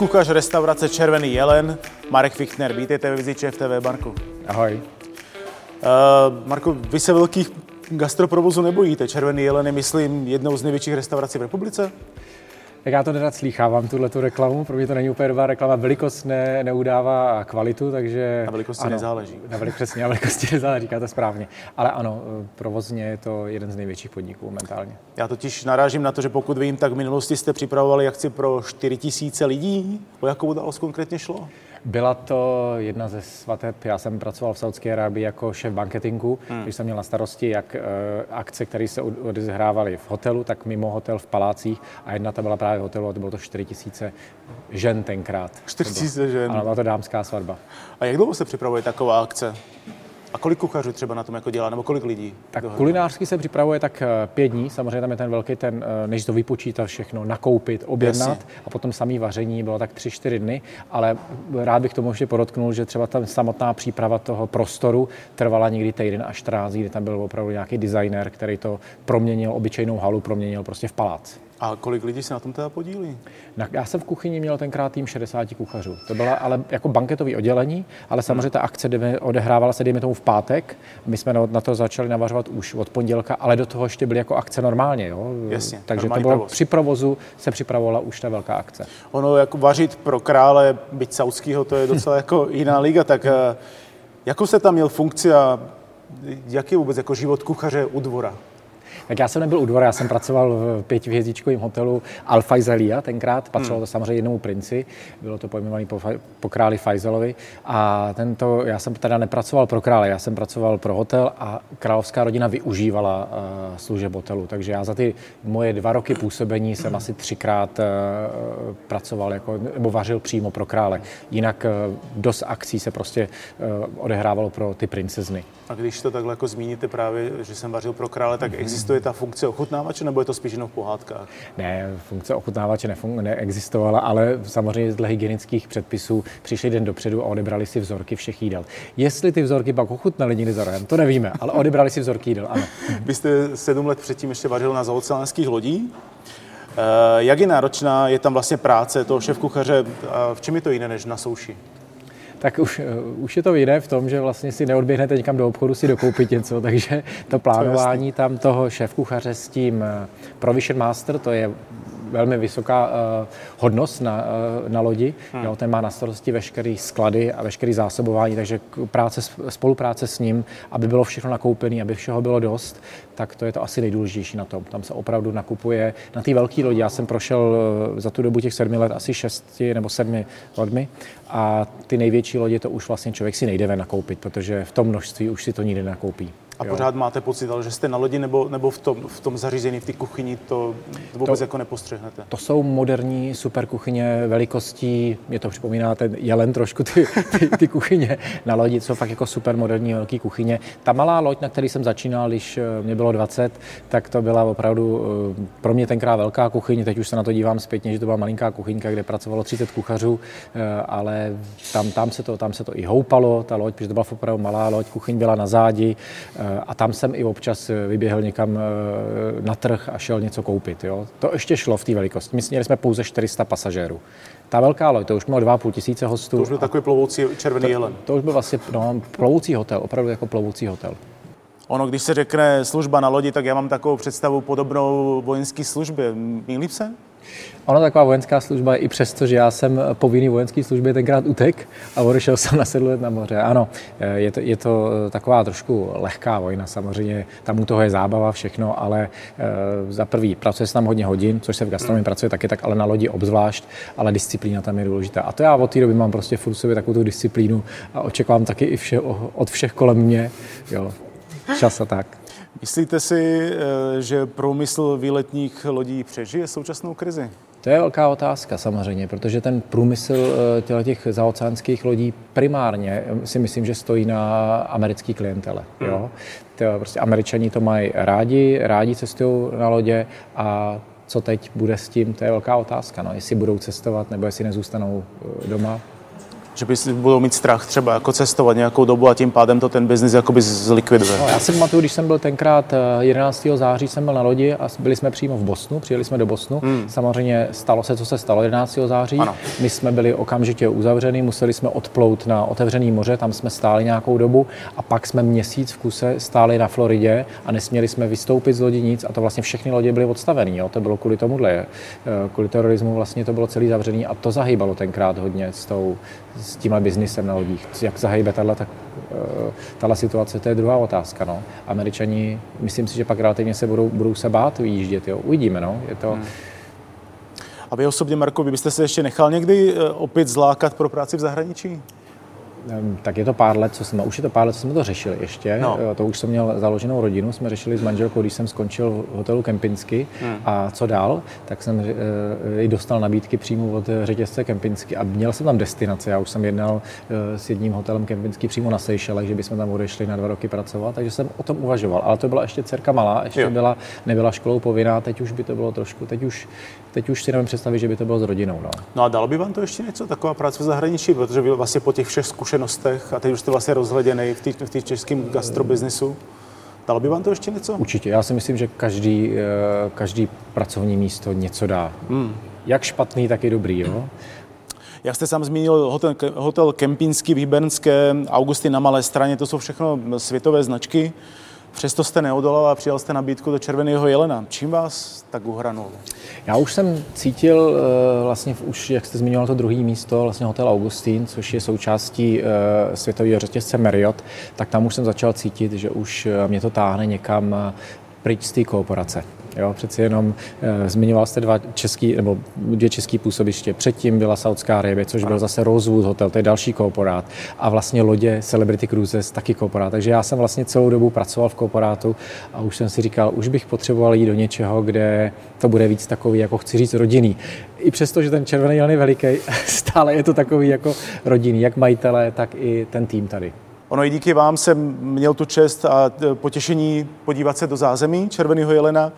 Kuchař restaurace Červený jelen, Marek Fichtner. Vítejte ve Viziče v TV, Marku. Ahoj. Uh, Marku, vy se velkých gastroprovozu nebojíte. Červený jelen je, myslím, jednou z největších restaurací v republice? Tak já to nerad slýchávám, tuhle tu reklamu, pro mě to není úplně dobrá reklama. Velikost ne, neudává kvalitu, takže... Na velikosti ano, nezáleží. Na velikosti, na velikosti nezáleží, říkáte správně. Ale ano, provozně je to jeden z největších podniků momentálně. Já totiž narážím na to, že pokud vím, tak v minulosti jste připravovali akci pro 4 000 lidí. O jakou událost konkrétně šlo? Byla to jedna ze svateb. Já jsem pracoval v Saudské Arábii jako šéf banketingu, hmm. když jsem měl na starosti jak uh, akce, které se odehrávaly v hotelu, tak mimo hotel v palácích. A jedna ta byla právě v hotelu a to bylo to 4 tisíce žen tenkrát. 4 tisíce žen? Ano, byla to dámská svatba. A jak dlouho se připravuje taková akce? A kolik kuchařů třeba na tom jako dělá, nebo kolik lidí? Tak dohromady? kulinářsky se připravuje tak eh, pět dní, samozřejmě tam je ten velký ten, eh, než to vypočítat všechno, nakoupit, objednat Jasně. a potom samý vaření bylo tak tři, čtyři dny, ale rád bych tomu ještě podotknul, že třeba ta samotná příprava toho prostoru trvala někdy týden až 14 kdy tam byl opravdu nějaký designer, který to proměnil, obyčejnou halu proměnil prostě v palác. A kolik lidí se na tom teda podílí? Na, já jsem v kuchyni měl tenkrát tým 60 kuchařů. To byla ale jako banketový oddělení, ale samozřejmě ta akce odehrávala se, dejme tomu, v pátek. My jsme na to začali navařovat už od pondělka, ale do toho ještě byly jako akce normálně. Jo? Jasně, Takže to bylo provoz. při provozu se připravovala už ta velká akce. Ono jako vařit pro krále, byť saudského, to je docela jako jiná liga, tak eh, jakou se tam měl funkci a jaký je vůbec jako život kuchaře u dvora? Tak já jsem nebyl u dvora, já jsem pracoval v pětihvězdičkovém hotelu Al Faisalia tenkrát, patřilo hmm. to samozřejmě jednomu princi, bylo to pojmenované po, po králi Faizelovi a tento, já jsem teda nepracoval pro krále, já jsem pracoval pro hotel a královská rodina využívala uh, služeb hotelu, takže já za ty moje dva roky působení jsem asi třikrát uh, pracoval jako, nebo vařil přímo pro krále. Jinak uh, dost akcí se prostě uh, odehrávalo pro ty princezny. A když to takhle jako zmíníte právě, že jsem vařil pro krále, tak mm-hmm. existuje ta funkce ochutnávače, nebo je to spíš jenom v pohádkách? Ne, funkce ochutnávače nefung- neexistovala, ale samozřejmě dle hygienických předpisů přišli den dopředu a odebrali si vzorky všech jídel. Jestli ty vzorky pak ochutnali někdy za rohem, to nevíme, ale odebrali si vzorky jídel, ano. Vy jste sedm let předtím ještě vařil na zaoceánských lodí. Eh, jak je náročná je tam vlastně práce toho šéf kuchaře? V čem je to jiné než na souši? Tak už, eh, už je to jiné v tom, že vlastně si neodběhnete někam do obchodu si dokoupit něco, takže to plánování tam toho šéf kuchaře s tím eh, Provision Master, to je velmi vysoká uh, hodnost na, uh, na lodi. Hmm. Jo, ten má na starosti veškeré sklady a veškeré zásobování, takže práce, spolupráce s ním, aby bylo všechno nakoupené, aby všeho bylo dost, tak to je to asi nejdůležitější na tom. Tam se opravdu nakupuje na té velké lodi. Já jsem prošel uh, za tu dobu těch sedmi let asi šesti nebo sedmi lodmi a ty největší lodě to už vlastně člověk si nejde ven nakoupit, protože v tom množství už si to nikdy nekoupí. A jo. pořád máte pocit, ale že jste na lodi nebo, nebo v, tom, v tom zařízení, v té kuchyni, to vůbec to, jako nepostřehnete? To jsou moderní super kuchyně velikostí, mě to připomíná ten jelen trošku, ty, ty, ty kuchyně na lodi, jsou fakt jako super moderní velké kuchyně. Ta malá loď, na který jsem začínal, když eh, mě bylo 20, tak to byla opravdu eh, pro mě tenkrát velká kuchyně, teď už se na to dívám zpětně, že to byla malinká kuchyňka, kde pracovalo 30 kuchařů, eh, ale tam, tam, se to, tam se to i houpalo, ta loď, protože to byla opravdu malá loď, kuchyň byla na zádi, a tam jsem i občas eh, vyběhl někam eh, na trh a šel něco koupit. Jo. To ještě šlo v té velikosti. My měli jsme pouze 400 pasažérů. Ta velká loď, to už mělo 2,5 tisíce hostů. To už byl takový plovoucí červený to, jelen. To už byl vlastně no, plovoucí hotel, opravdu jako plovoucí hotel. Ono, když se řekne služba na lodi, tak já mám takovou představu podobnou vojenské službě. Mýlím se? Ona taková vojenská služba i přesto, že já jsem povinný vojenské službě tenkrát utek a odešel jsem na sedm let na moře. Ano, je to, je to taková trošku lehká vojna, samozřejmě tam u toho je zábava, všechno, ale e, za prvý pracuje se tam hodně hodin, což se v gastronomii pracuje taky tak, ale na lodi obzvlášť, ale disciplína tam je důležitá. A to já od té doby mám prostě furt sobě takovou tu disciplínu a očekávám taky i vše, od všech kolem mě. Jo, čas a tak. Myslíte si, eh, že průmysl výletních lodí přežije současnou krizi? To je velká otázka samozřejmě, protože ten průmysl eh, těch zaoceánských lodí primárně eh, si myslím, že stojí na americký klientele. Hmm. Jo? To, prostě američani to mají rádi, rádi cestují na lodě a co teď bude s tím, to je velká otázka. No. Jestli budou cestovat nebo jestli nezůstanou doma, že by budou mít strach třeba jako cestovat nějakou dobu a tím pádem to ten biznis jakoby zlikviduje. No, já si pamatuju, když jsem byl tenkrát 11. Eh, září, jsem byl na lodi a byli jsme přímo v Bosnu, přijeli jsme do Bosnu. Hmm. Samozřejmě stalo se, co se stalo 11. září. Ano. My jsme byli okamžitě uzavřeni, museli jsme odplout na otevřený moře, tam jsme stáli nějakou dobu a pak jsme měsíc v kuse stáli na Floridě a nesměli jsme vystoupit z lodi nic a to vlastně všechny lodě byly odstavené. To bylo kvůli tomuhle, eh, kvůli terorismu vlastně to bylo celý zavřený a to zahýbalo tenkrát hodně s, tou, s tímhle biznisem na lodích. Jak zahýbe tahle, tak, eh, tahle situace, to je druhá otázka. No. Američani, myslím si, že pak relativně se budou, budou se bát vyjíždět. Jo. Uvidíme. No. Je to, hmm. A vy osobně, Marko, byste se ještě nechal někdy eh, opět zlákat pro práci v zahraničí? Tak je to pár let, co jsme, už je to pár let, co jsme to řešili ještě. No. To už jsem měl založenou rodinu, jsme řešili s manželkou, když jsem skončil v hotelu Kempinsky hmm. a co dál, tak jsem i dostal nabídky přímo od řetězce Kempinsky a měl jsem tam destinace. Já už jsem jednal e, s jedním hotelem Kempinsky přímo na Seychellech, že bychom tam odešli na dva roky pracovat, takže jsem o tom uvažoval. Ale to byla ještě dcerka malá, ještě byla, nebyla školou povinná, teď už by to bylo trošku, teď už, teď už si nevím představit, že by to bylo s rodinou. No. no a dalo by vám to ještě něco, taková práce v zahraničí, protože vy vlastně po těch všech zkušenostech a teď už jste vlastně rozhleděný v té českém gastrobiznisu. Dalo by vám to ještě něco? Určitě. Já si myslím, že každý, eh, každý pracovní místo něco dá. Hmm. Jak špatný, tak i dobrý. Jo? Jak jste sám zmínil, hotel, hotel Kempinský v Augusty na Malé straně, to jsou všechno světové značky. Přesto jste neodolal a přijal jste nabídku do Červeného jelena. Čím vás tak uhranul? Já už jsem cítil eh, vlastně už, jak jste zmiňoval to druhé místo, vlastně hotel Augustín, což je součástí eh, světového řetězce Marriott, tak tam už jsem začal cítit, že už eh, mě to táhne někam pryč z té kooperace. Jo, přeci jenom e, zmiňoval jste dva český, nebo dvě české působiště. Předtím byla Saudská Arabie, což byl zase Rosewood Hotel, to je další korporát. A vlastně lodě Celebrity Cruises taky korporát. Takže já jsem vlastně celou dobu pracoval v korporátu a už jsem si říkal, už bych potřeboval jít do něčeho, kde to bude víc takový, jako chci říct, rodinný. I přesto, že ten červený je veliký, stále je to takový jako rodinný, jak majitele, tak i ten tým tady. Ono i díky vám jsem měl tu čest a potěšení podívat se do zázemí Červeného jelena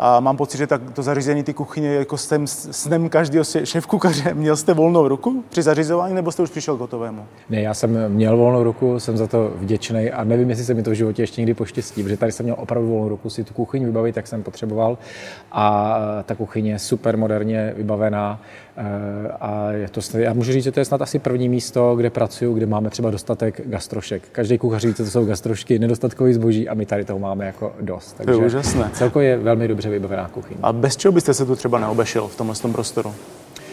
a mám pocit, že tak to zařízení ty kuchyně jako jsem snem každého šéf kuchaře. Měl jste volnou ruku při zařizování, nebo jste už přišel k gotovému? Ne, já jsem měl volnou ruku, jsem za to vděčný a nevím, jestli se mi to v životě ještě někdy poštěstí, protože tady jsem měl opravdu volnou ruku si tu kuchyň vybavit, jak jsem potřeboval. A ta kuchyně je super moderně vybavená. Eh, a je to, já můžu říct, že to je snad asi první místo, kde pracuju, kde máme třeba dostatek gastrošek. Každý kuchař ví, co to jsou gastrošky, nedostatkový zboží a my tady toho máme jako dost. Takže to je úžasné. Celkově je velmi dobře vybavená kuchyně. A bez čeho byste se tu třeba neobešel v tomhle prostoru?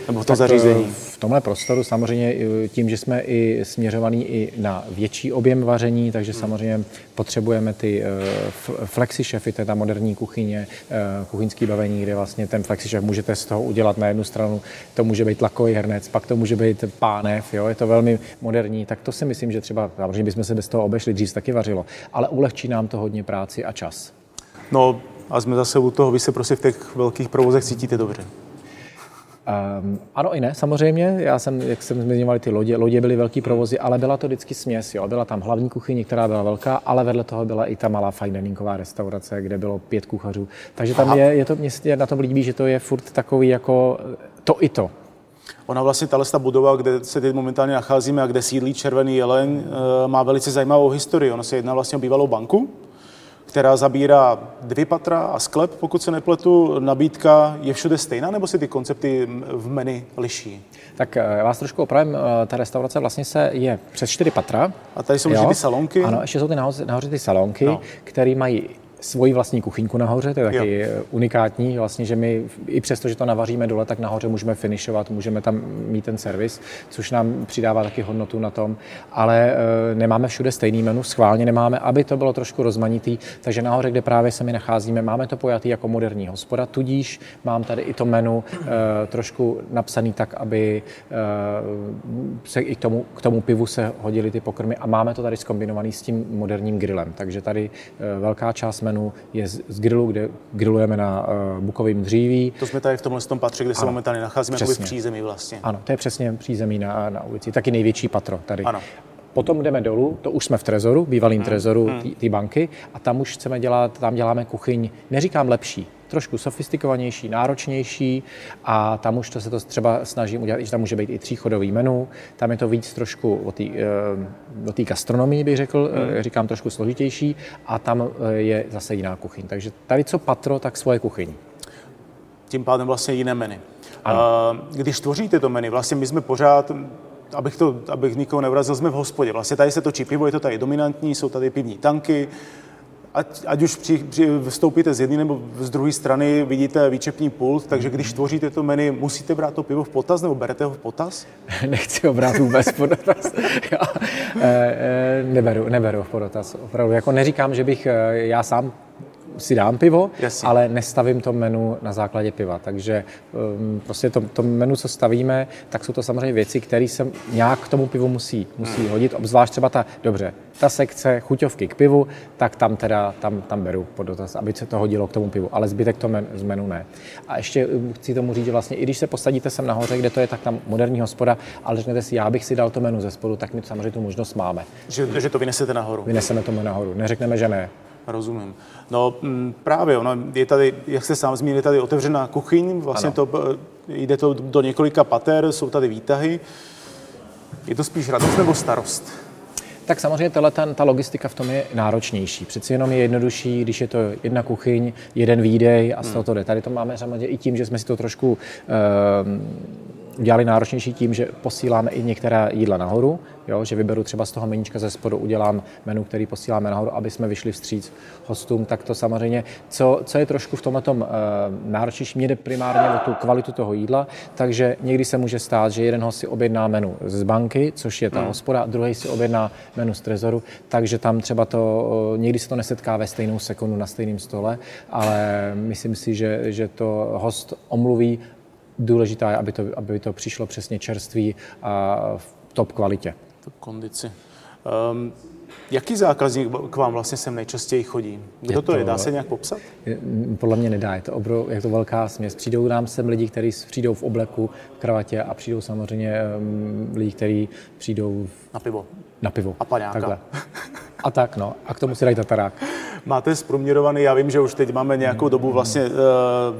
Nebo v tom zařízení? V tomhle prostoru samozřejmě tím, že jsme i směřovaní i na větší objem vaření, takže hmm. samozřejmě potřebujeme ty uh, flexi šefy, to je ta moderní kuchyně, kuchyňský bavení, kde vlastně ten flexi šef můžete z toho udělat na jednu stranu, to může být tlakový hrnec, pak to může být pánev, jo, je to velmi moderní, tak to si myslím, že třeba, samozřejmě bychom se bez toho obešli, dřív taky vařilo, ale ulehčí nám to hodně práci a čas. No a jsme zase u toho, vy se prostě v těch velkých provozech cítíte dobře. Um, ano i ne, samozřejmě. Já jsem, jak jsem zmiňoval, ty lodě, lodě byly velký provozy, ale byla to vždycky směs. Jo. Byla tam hlavní kuchyně, která byla velká, ale vedle toho byla i ta malá fine diningová restaurace, kde bylo pět kuchařů. Takže tam je, je to, mě na tom líbí, že to je furt takový jako to i to. Ona vlastně tahle budova, kde se teď momentálně nacházíme a kde sídlí Červený jelen, eh, má velice zajímavou historii. Ono se jedná vlastně o bývalou banku, která zabírá dvě patra a sklep, pokud se nepletu. Nabídka je všude stejná, nebo si ty koncepty v menu liší? Tak já vás trošku opravím, eh, ta restaurace vlastně se je přes čtyři patra. A tady jsou ještě ty salonky? Ano, ještě jsou ty nahoře, nahoře ty salonky, no. které mají svoji vlastní kuchyňku nahoře, to je taky jo. unikátní, vlastně, že my i přesto, že to navaříme dole, tak nahoře můžeme finišovat, můžeme tam mít ten servis, což nám přidává taky hodnotu na tom, ale e, nemáme všude stejný menu, schválně nemáme, aby to bylo trošku rozmanitý, takže nahoře, kde právě se my nacházíme, máme to pojatý jako moderní hospoda, tudíž mám tady i to menu e, trošku napsaný tak, aby e, se i k tomu, k tomu pivu se hodily ty pokrmy a máme to tady skombinovaný s tím moderním grillem, takže tady e, velká část menu plánu je z, z grilu, kde grillujeme na uh, bukovém dříví. To jsme tady v tomhle tom patře, kde ano, se momentálně nacházíme, jako v přízemí vlastně. Ano, to je přesně přízemí na, na ulici. Taky největší patro tady. Ano. Potom jdeme dolů, to už jsme v trezoru, bývalým hmm. trezoru hmm. té banky a tam už chceme dělat, tam děláme kuchyň, neříkám lepší, trošku sofistikovanější, náročnější a tam už to se to třeba snažím udělat, že tam může být i tříchodový menu, tam je to víc trošku o té o eh, gastronomii, bych řekl, hmm. říkám trošku složitější a tam eh, je zase jiná kuchyň. Takže tady co patro, tak svoje kuchyň. Tím pádem vlastně jiné menu. Ano. Když tvoříte to menu, vlastně my jsme pořád abych, to, abych nikoho nevrazil, jsme v hospodě. Vlastně tady se točí pivo, je to tady dominantní, jsou tady pivní tanky, ať, ať už při, při, vstoupíte z jedné nebo z druhé strany, vidíte výčepní pult, takže když tvoříte to menu, musíte brát to pivo v potaz nebo berete ho v potaz? Nechci ho brát vůbec v potaz. já, e, e, neberu, neberu v potaz. Opravdu, jako neříkám, že bych e, já sám si dám pivo, Jasně. ale nestavím to menu na základě piva. Takže um, prostě to, to menu, co stavíme, tak jsou to samozřejmě věci, které se nějak k tomu pivu musí, musí hmm. hodit, obzvlášť třeba ta, dobře, ta sekce chuťovky k pivu, tak tam teda, tam, tam beru pod dotaz, aby se to hodilo k tomu pivu, ale zbytek to men, z menu ne. A ještě um, chci tomu říct, že vlastně i když se posadíte sem nahoře, kde to je tak tam moderní hospoda, ale řeknete si, já bych si dal to menu ze spodu, tak my samozřejmě tu možnost máme. Že, že to vynesete nahoru. Vyneseme to nahoru. Neřekneme, že ne. Rozumím. No mm, právě, ono, je tady, jak jste sám zmínil, je tady otevřená kuchyň, vlastně to, eh, jde to do několika pater, jsou tady výtahy. Je to spíš radost nebo starost? Tak samozřejmě tato, ta, ta logistika v tom je náročnější. Přeci jenom je jednodušší, když je to jedna kuchyň, jeden výdej a z toho to jde. Tady to máme samozřejmě i tím, že jsme si to trošku uh, udělali náročnější tím, že posíláme i některá jídla nahoru, jo, že vyberu třeba z toho meníčka ze spodu, udělám menu, který posíláme nahoru, aby jsme vyšli vstříc hostům, tak to samozřejmě, co, co je trošku v tomhle tom e, náročnější, mě jde primárně o tu kvalitu toho jídla, takže někdy se může stát, že jeden host si objedná menu z banky, což je ta hmm. hospoda, a druhý si objedná menu z trezoru, takže tam třeba to, e, někdy se to nesetká ve stejnou sekundu na stejném stole, ale myslím si, že, že to host omluví důležité je, aby to, aby to přišlo přesně čerství a v top kvalitě. Top kondici. Um, jaký zákazník k vám vlastně sem nejčastěji chodí? Kdo je to, to je? Dá se nějak popsat? Podle mě nedá. Je to, obro, je to velká směs. Přijdou nám sem lidi, kteří přijdou v obleku, v kravatě a přijdou samozřejmě um, lidi, kteří přijdou v, na pivo. Na pivo. A paňáka. Takhle. A tak, no. A k tomu si dají tatarák. Máte zprůměrovaný, já vím, že už teď máme nějakou dobu vlastně eh,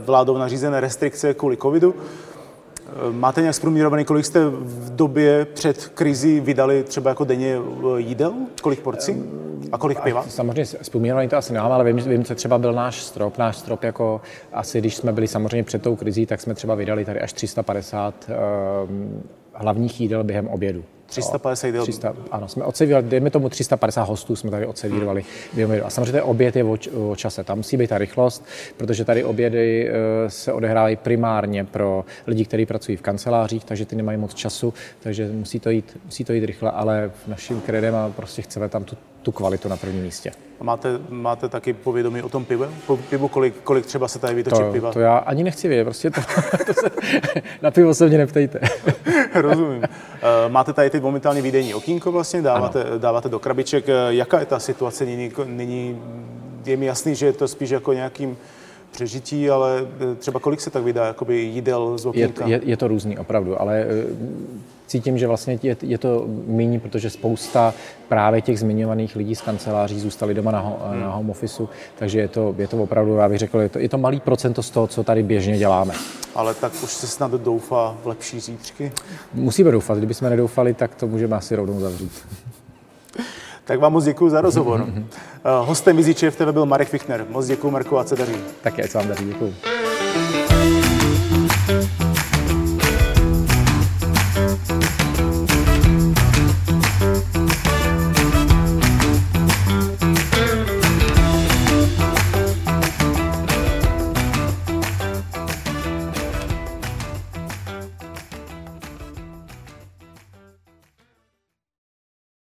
vládou nařízené restrikce kvůli covidu. Eh, máte nějak zprůměrovaný, kolik jste v době před krizi vydali třeba jako denně eh, jídel? Kolik porcí? A kolik piva? Samozřejmě zprůměrovaný to asi nemám, ale vím, vím, co třeba byl náš strop. Náš strop jako asi, když jsme byli samozřejmě před tou krizí, tak jsme třeba vydali tady až 350 uh, hlavních jídel během obědu. 350 jídel? 300, ano, jsme odsevírali, dejme tomu 350 hostů jsme tady odsevírovali během obědu. A samozřejmě oběd je o, o čase, tam musí být ta rychlost, protože tady obědy eh, se odehrávají primárně pro lidi, kteří pracují v kancelářích, takže ty nemají moc času, takže musí to jít, musí to jít rychle, ale v naším kredem a prostě chceme tam tu, tu kvalitu na prvním místě. A máte, máte taky povědomí o tom pivu? Po pivu kolik, kolik třeba se tady vytočí to, piva? To já ani nechci vědět, prostě to, to se, na pivo se mě neptejte. Rozumím. Eh, máte tady teď momentálně výdejní okýnko vlastně, dáváte, dáváte do krabiček. Eh, jaká je ta situace nyní? nyní? Je mi jasný, že je to spíš jako nějakým přežití, ale eh, třeba kolik se tak vydá jakoby jídel z okýnka? Je, je, je to různý, opravdu, ale cítím, že vlastně je, je to méně, protože spousta právě těch zmiňovaných lidí z kanceláří zůstali doma na, hmm. na home office, takže je to, je to opravdu, já bych řekl, je to, je to malý procento z toho, co tady běžně děláme. Ale tak už se snad doufá v lepší zítřky? Musíme doufat, kdybychom nedoufali, tak to můžeme asi rovnou zavřít. Tak vám moc děkuji za rozhovor. Eh, hostem Viziče v TV byl Marek Fichtner. Moc děkuji, Marku, a se daří. Tak ať se vám daří, děkuji.